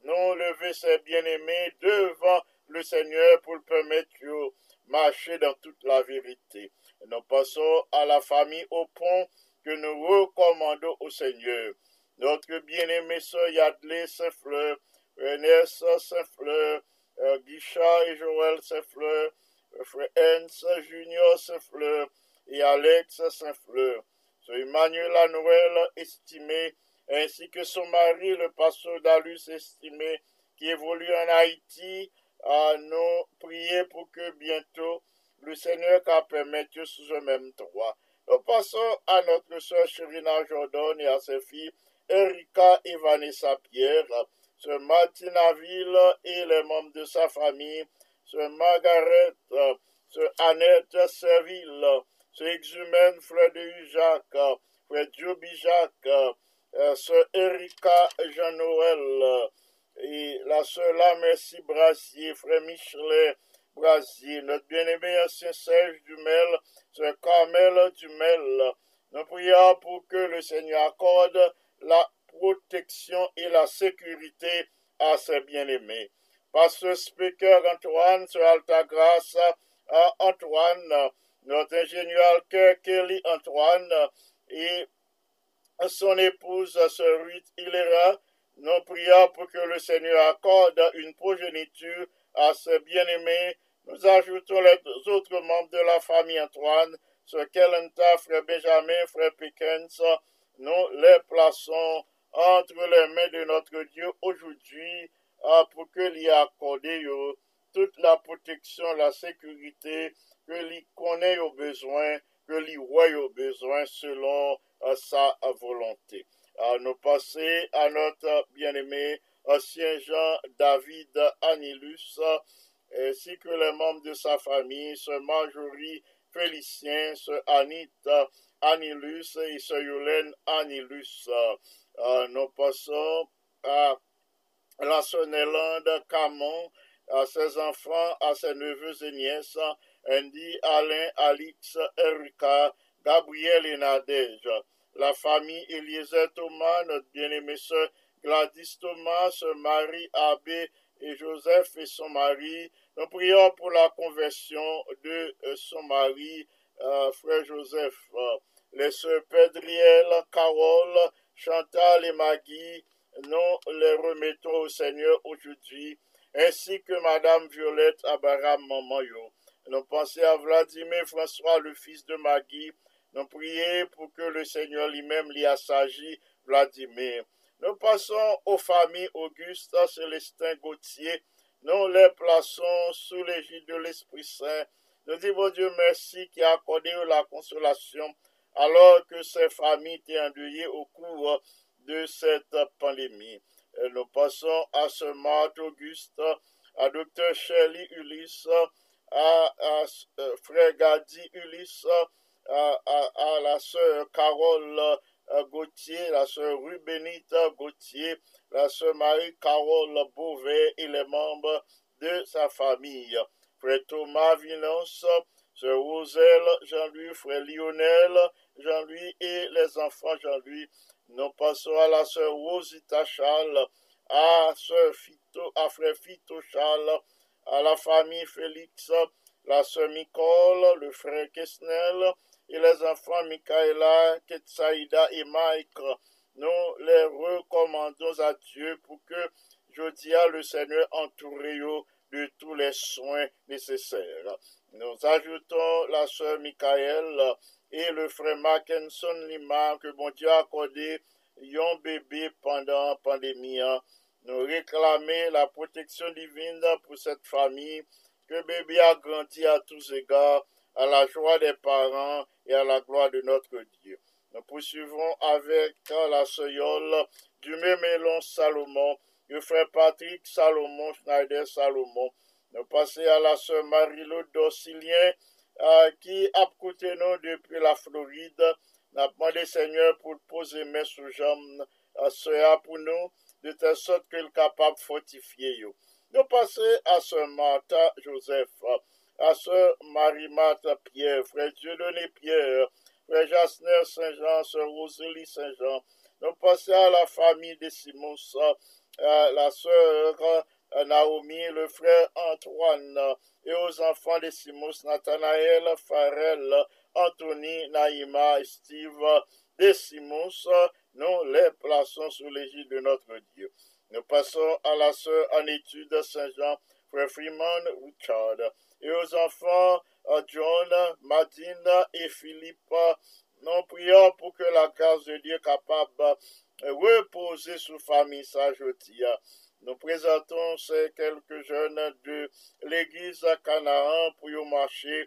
nous lever ses bien-aimés devant le Seigneur pour le permettre de marcher dans toute la vérité. Nous passons à la famille au pont que nous recommandons au Seigneur. Notre bien-aimé sœur Yadley Saint-Fleur, Ernest Saint-Fleur, euh, Guichard et Joël Saint-Fleur, euh, frère Hens Junior Saint-Fleur et Alex Saint-Fleur. Sœur Emmanuel Noël estimé, ainsi que son mari, le pasteur Dalus estimé, qui évolue en Haïti, à nous prier pour que bientôt le Seigneur qu'a permettre sous ce même droit. Nous passons à notre sœur Chérina Jordan et à ses filles Erika et Vanessa Pierre, sœur Martinaville et les membres de sa famille, sœur Margaret, sœur Annette Serville, sœur Exumène Fleur de Jacques, frère Joby Jacques, sœur Erika Jean-Noël, et la sœur La Merci Brassier, frère Michelet, Brasier, notre bien-aimé ancien Serge Dumel, ce Carmel Dumel. Nous prions pour que le Seigneur accorde la protection et la sécurité à ses bien-aimés. Pasteur Speaker Antoine, ce Alta Grâce à Antoine, notre ingénieur Kelly Antoine et son épouse, ce Ruth Hilera, nous prions pour que le Seigneur accorde une progéniture à ses bien-aimés. Nous ajoutons les autres membres de la famille Antoine, ce Kelenta, frère Benjamin, frère Pickens. Nous les plaçons entre les mains de notre Dieu aujourd'hui ah, pour que lui accordé toute la protection, la sécurité, que lui connaît aux besoins, que lui voit aux besoins selon ah, sa volonté. À nous passer à notre bien-aimé ancien Jean David Anilus, ainsi que les membres de sa famille, ce Marjorie Félicien, ce Anita Anilus et ce Yolène Anilus. Euh, nous passons à la Sonnelande Camon, à ses enfants, à ses neveux et nièces, Andy, Alain, Alix, Erika, Gabriel et Nadège. La famille Eliezer Thomas, notre bien-aimé sœur Gladys Thomas, Marie Abbé et Joseph et son mari. Nous prions pour la conversion de euh, son mari, euh, frère Joseph. Les sœurs Pedriel, Carole, Chantal et Maggie, nous les remettons au Seigneur aujourd'hui, ainsi que Madame Violette Abaram Mamayo. Nous pensons à Vladimir François, le fils de Maggie. Nous prions pour que le Seigneur lui-même l'y assagit, Vladimir. Nous passons aux familles Auguste, Célestin, Gauthier. Nous les plaçons sous l'égide de l'Esprit Saint. Nous disons Dieu merci qui a accordé la consolation alors que ces familles étaient endeuillées au cours de cette pandémie. Nous passons à ce Marthe Auguste, à Dr. Shelley Ulysse, à, euh, Frère Gadi Ulysse, à, la sœur Carole Gauthier, la sœur Rubenita Gauthier, la sœur Marie-Carole Beauvais et les membres de sa famille. Frère Thomas Vinance, sœur Roselle, Jean-Louis, frère Lionel, Jean-Louis et les enfants Jean-Louis. Nous passons à la sœur Rosita Charles, à sœur à frère Fito à la famille Félix, la sœur Nicole, le frère Kesnel et les enfants Michaela, Ketsaïda et Mike. Nous les recommandons à Dieu pour que Jodia le Seigneur entoure de tous les soins nécessaires. Nous ajoutons la sœur Michael et le frère Mackinson Lima que bon Dieu a accordé un bébé pendant la pandémie. Nous réclamons la protection divine pour cette famille, que bébé a grandi à tous égards, à la joie des parents et à la gloire de notre Dieu. Nous poursuivons avec la sœur du même élan Salomon, le frère Patrick Salomon, Schneider Salomon. Nous passons à la sœur Marie-Lou Docilien, euh, qui a coûté nous depuis la Floride. Nous demandé Seigneur pour poser mes sous jambes à ce pour nous, de telle sorte qu'il est capable de fortifier. Nous passons à ce Martha Joseph, à ce Marie-Martha Pierre, frère Dieudonné Pierre, frère Jasner Saint-Jean, sœur Rosalie Saint-Jean. Nous passons à la famille de Simons, la sœur Naomi, le frère Antoine, et aux enfants de Simos, Nathanaël, Farel, Anthony, Naïma Steve de Simos, nous les plaçons sous l'égide de notre Dieu. Nous passons à la sœur en étude Saint-Jean, frère Freeman Richard, et aux enfants John, Madine et Philippe. Nous prions pour que la grâce de Dieu capable de reposer sur famille Sajotia. Nous présentons ces quelques jeunes de l'église Canaan pour y marcher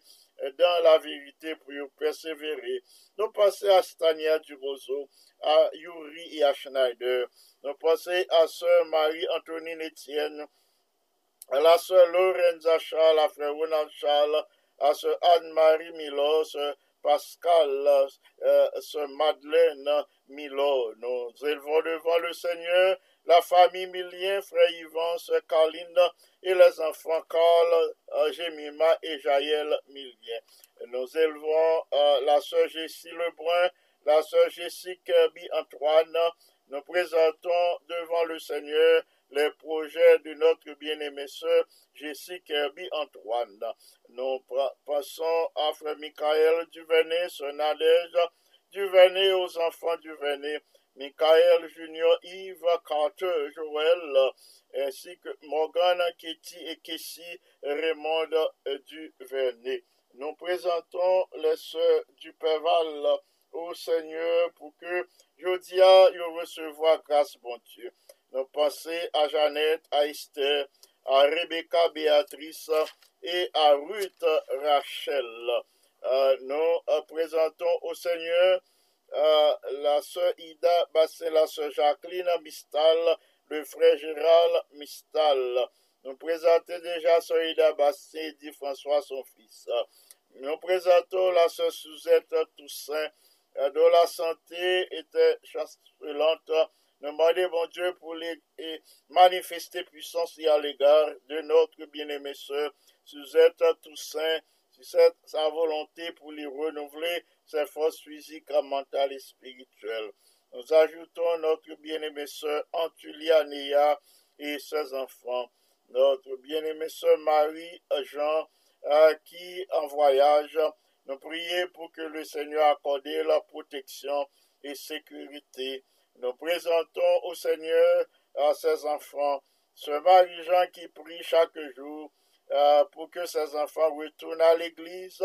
dans la vérité, pour y persévérer. Nous pensons à Stania du Roseau, à Yuri et à Schneider. Nous pensons à Sœur Marie-Antonine Etienne, la sœur Lorenza Charles, à frère Ronald Charles, à sœur Anne-Marie Milos, Pascal, euh, sœur Madeleine Milo. Nous élevons devant le Seigneur la famille Milien, frère Yvan, sœur Carline et les enfants Carl, Jemima euh, et Jaël Milien. Nous élevons euh, la sœur Jessie Lebrun, la sœur Jessie Kirby Antoine. Nous présentons devant le Seigneur les projets de notre bien-aimée sœur Jessie Kirby Antoine. Nous passons à frère Michael Duvenet, sœur Nadège Duvenet aux enfants Duvenet. Michael Junior, Yves Carter, Joël, ainsi que Morgan, Kitty et Kessie Raymond du Vernet. Nous présentons les sœurs du Péval au Seigneur pour que Jodia y recevoir grâce, bon Dieu. Nous pensons à Jeannette, à Esther, à Rebecca Béatrice et à Ruth Rachel. Euh, nous euh, présentons au Seigneur euh, la sœur Ida Bassin, la sœur Jacqueline Mistal, le frère Gérald Mistal. Nous présentons déjà sœur Ida Bassin dit François, son fils. Nous présentons la sœur Suzette Toussaint, dont la santé était chancelante. Demandons, bon Dieu, pour les manifester puissance à l'égard de notre bien-aimée sœur Suzette Toussaint, c'est sa volonté pour les renouveler ses forces physiques, mentales et spirituelles. Nous ajoutons notre bien-aimée sœur Antulia Néa et ses enfants, notre bien-aimée sœur Marie-Jean, qui en voyage, nous prions pour que le Seigneur accorde la protection et sécurité. Nous présentons au Seigneur à ses enfants, ce Marie-Jean qui prie chaque jour euh, pour que ses enfants retournent à l'église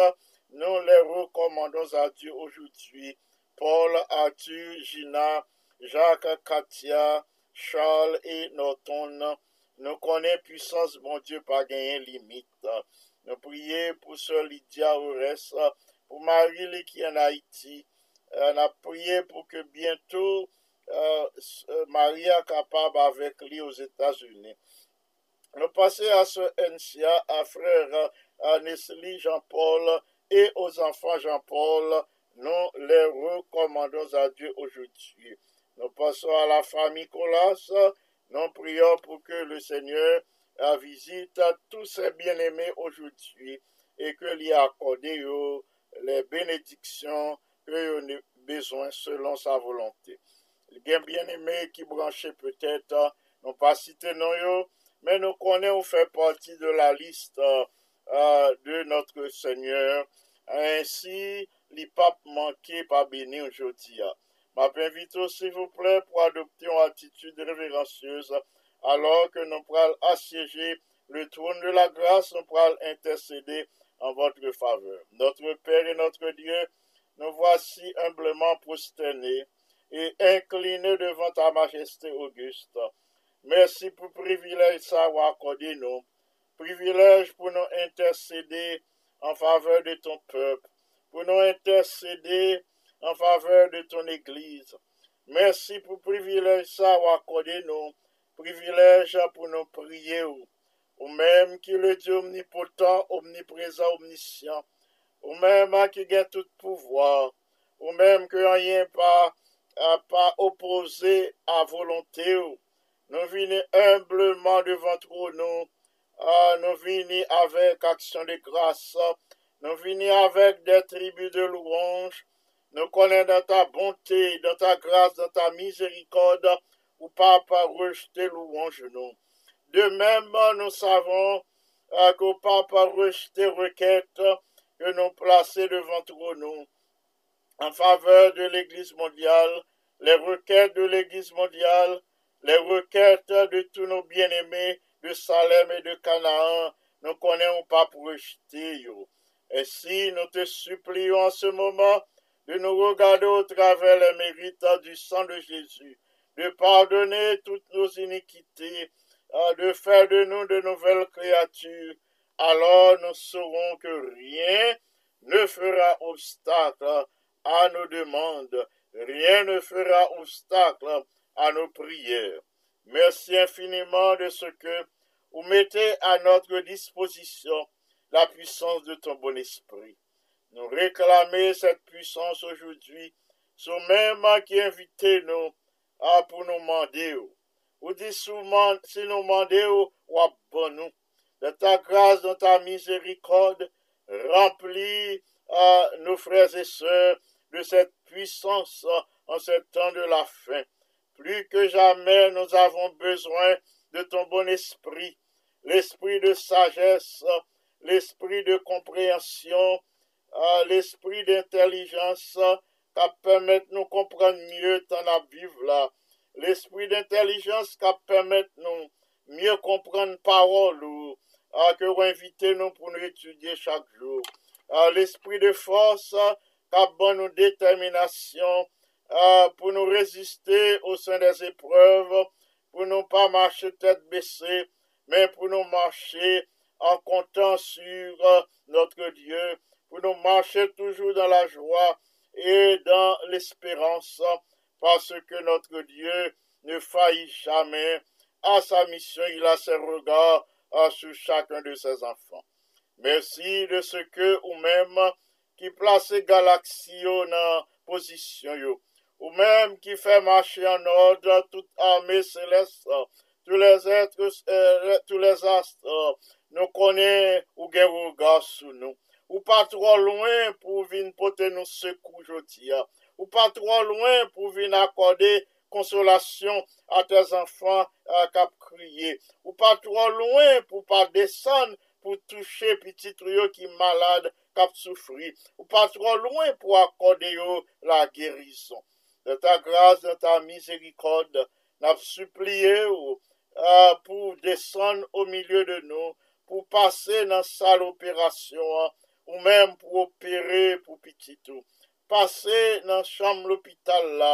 nous les recommandons à Dieu aujourd'hui. Paul, Arthur, Gina, Jacques, Katia, Charles et Norton. Nous connaissons puissance, mon Dieu, pas gagner limite. Nous prions pour Sœur Lydia Ores, pour Marie qui est en Haïti, on a prié pour que bientôt euh, Maria capable avec lui aux États-Unis. Nous passons à ce NCA, à frère à Nestlé Jean-Paul et aux enfants Jean-Paul. Nous les recommandons à Dieu aujourd'hui. Nous passons à la famille Colas. Nous prions pour que le Seigneur visite tous ses bien-aimés aujourd'hui et que lui accordé les bénédictions que nous besoin selon sa volonté. Les bien-aimés qui branchaient peut-être, n'ont pas cité non, mais nous connaissons fait partie de la liste euh, de notre Seigneur. Ainsi, les papes manqués pas béni aujourd'hui. M'invite s'il vous plaît, pour adopter une attitude révérencieuse alors que nous pourrons assiéger le trône de la grâce, nous pourrons intercéder en votre faveur. Notre Père et notre Dieu, nous voici humblement prosternés et inclinés devant ta majesté auguste. Merci pour le privilège savoir accordé nous, privilège pour nous intercéder en faveur de ton peuple, pour nous intercéder en faveur de ton Église. Merci pour le privilège savoir accordé nous, privilège pour nous prier, ou. Même qui le Dieu omnipotent, omniprésent, omniscient, ou même qui a tout pouvoir, ou même que rien pas, pas opposé à volonté, nous venons humblement devant nous, ah, nous venons avec action de grâce, nous venons avec des tribus de louange, nous connaissons dans ta bonté, dans ta grâce, dans ta miséricorde, ou pas par rejeter louange. De même, nous savons qu'au pas par rejeter requête que nous placer devant nous, en faveur de l'Église mondiale, les requêtes de l'Église mondiale, les requêtes de tous nos bien-aimés de Salem et de Canaan, nous connaissons pas pour rejeter. Ainsi, nous te supplions en ce moment de nous regarder au travers les mérites du sang de Jésus, de pardonner toutes nos iniquités, de faire de nous de nouvelles créatures. Alors nous saurons que rien ne fera obstacle à nos demandes, rien ne fera obstacle à nos prières. Merci infiniment de ce que vous mettez à notre disposition la puissance de ton bon esprit. Nous réclamer cette puissance aujourd'hui, ce même qui invitait nous à pour nous demander. Ou dit souvent, si nous demandons, ou bon nous, de ta grâce, de ta miséricorde, remplis à nos frères et sœurs de cette puissance en ce temps de la fin. Plus que jamais, nous avons besoin de ton bon esprit, l'esprit de sagesse, l'esprit de compréhension, euh, l'esprit d'intelligence qui permet de nous comprendre mieux ton la. L'esprit d'intelligence qui permet de nous mieux comprendre parole euh, que vous invitez nous pour nous étudier chaque jour. Euh, l'esprit de force qui bonne nous détermination euh, pour nous résister au sein des épreuves, pour nous pas marcher tête baissée, mais pour nous marcher en comptant sur euh, notre Dieu, pour nous marcher toujours dans la joie et dans l'espérance, parce que notre Dieu ne faillit jamais à sa mission, il a ses regards euh, sur chacun de ses enfants. Merci de ce que, ou même, ki plase galaksi yo nan posisyon yo. Ou menm ki fè mache an orde tout arme seleste, tout les etres, euh, tout les astres, nou konen ou gen wou gas sou nou. Ou pa tro louen pou vin pote nou sekou joti ya. Ou pa tro louen pou vin akode konsolasyon a te zanfan kap kriye. Ou pa tro louen pou pa desan pou touche piti trio ki malade kap soufri. Ou patro louen pou akode yo la gerison. De ta grase, de ta miserikode, nap supliye ou uh, pou desen o milye de nou, pou pase nan sal operasyon, ou men pou opere pou pititou. Pase nan chanm l'opital la,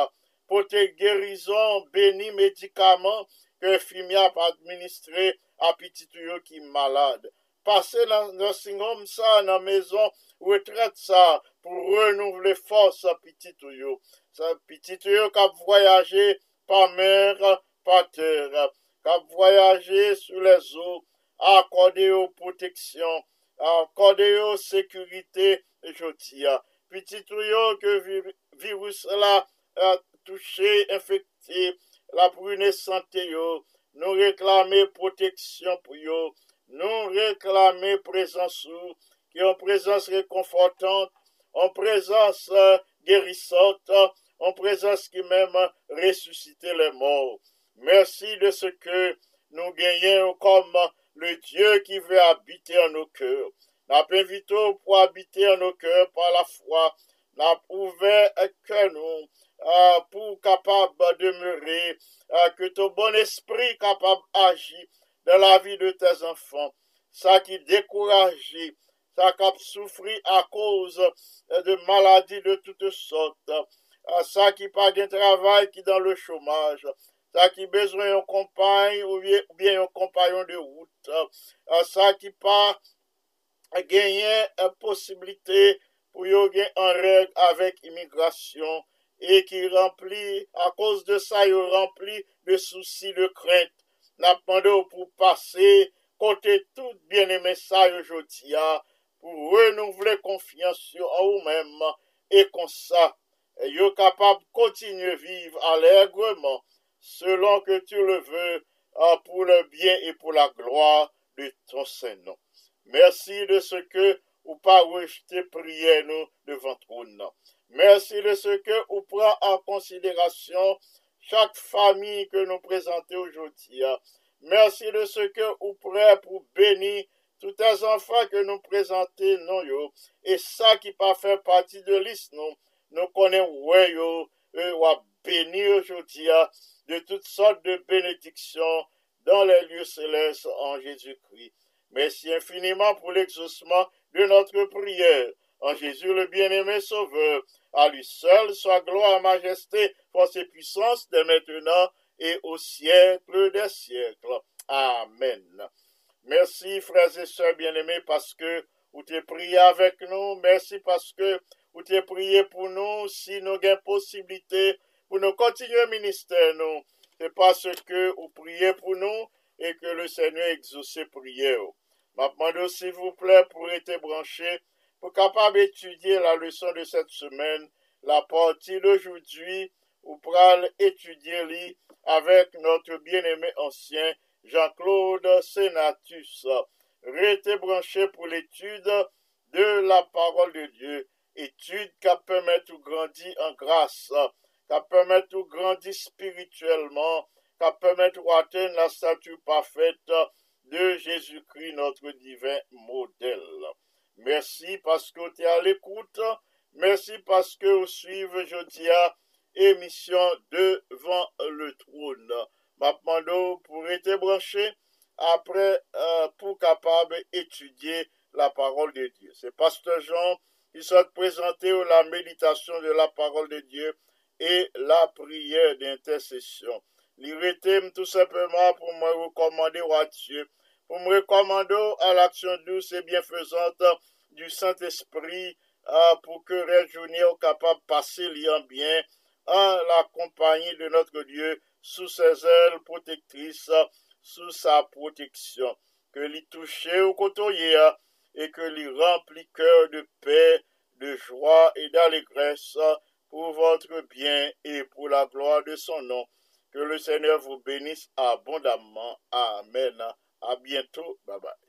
pou te gerison beni medikaman ke fimi ap administre a pititou yo ki malade. pase nan nursing home sa, nan mezon retret sa, pou renouvle fos sa pitit yo. Sa pitit yo kap voyaje pa mer, pa ter, kap voyaje sou les ou, akode yo proteksyon, akode yo sekurite joti ya. Pitit yo ke virus la a, touche, infekte, la prune sante yo, nou reklame proteksyon pou yo, nou reklame prezansou, ki an prezans rekonfortant, an prezans gerisant, an prezans ki menm resusite le mor. Mersi de se ke nou genyen kom le Diyo ki ve habite an nou kèr. Na pe vito pou habite an nou kèr pa la fwa, na pouve ke nou pou kapab demure, ke tou bon espri kapab agi de la vi de tes anfan, sa ki dekouraje, sa kap soufri a koz de maladi de tout sot, sa ki pa gen travay ki dan le chomaj, sa ki bezwen yon kompany ou bien yon kompanyon de wout, sa ki pa genyen posibilite pou yo gen an reg avèk imigrasyon, e ki rempli, a koz de sa yo rempli de souci de krent, nap mande ou pou pase kote tout biene mesay ojoti ya pou renouvle konfians yo a ou mem e konsa yo kapab kontinye viv alegreman selon ke tu le ve pou le bien e pou la gloa de ton senon. Mersi de se ke ou pa rejte priye nou devan troun nan. Mersi de se ke ou pran an konsiderasyon chak fami ke nou prezante oujoti ya. Mersi de se ke ou pre pou beni tout an zanfan ke nou prezante non yo, e sa ki pa fe pati de lis non, nou konen wè yo, wap beni yo joutia, de tout sort de benediksyon, dan le liyo seles an Jésus-Christ. Mersi infiniman pou l'exosman de notre prier, an Jésus le bien-aimé sauveur, a lui seul, sa gloa majesté, fos et puissance, de maintenant, et au siècle des siècles. Amen. Mersi, frères et sœurs bien-aimés, paske ou te priye avek nou. Mersi paske ou te priye pou nou, si nou gen posibilite pou nou kontinye minister nou. Se paske ou priye pou nou, e ke le Seigneur exauce ou. Mapmando, s'il vous plè, pou ete branché, kapab etudye la leçon de set semen, la parti d'aujoudwi, ou pral etudye li, avek notre bien-aimé ancien, Jean-Claude Senatus, rete branché pou l'étude de la parole de Dieu, étude ka permette ou grandi en grâce, ka permette ou grandi spirituellement, ka permette ou atteindre la statue parfaite de Jésus-Christ, notre divin modèle. Merci parce que tu es à l'écoute, merci parce que vous suivez Jodia, émission devant le trône. Mapmando pou rete branche apre euh, pou kapab etudye la parol de Diyo. Se Pastor Jean sote prezante ou la meditasyon de la parol de Diyo e la priye d'intersesyon. Li rete m tout sepeman pou m rekomande ou atye, pou m rekomande ou al aksyon dou se bienfezante du Saint-Esprit pou ke rejouni ou kapab pase li an bien an la kompanyi de notre Diyo sous ses ailes protectrices, sous sa protection, que l'y toucher au cotoyer, et que l'y remplit cœur de paix, de joie et d'allégresse, pour votre bien et pour la gloire de son nom. Que le Seigneur vous bénisse abondamment. Amen. À bientôt. Bye bye.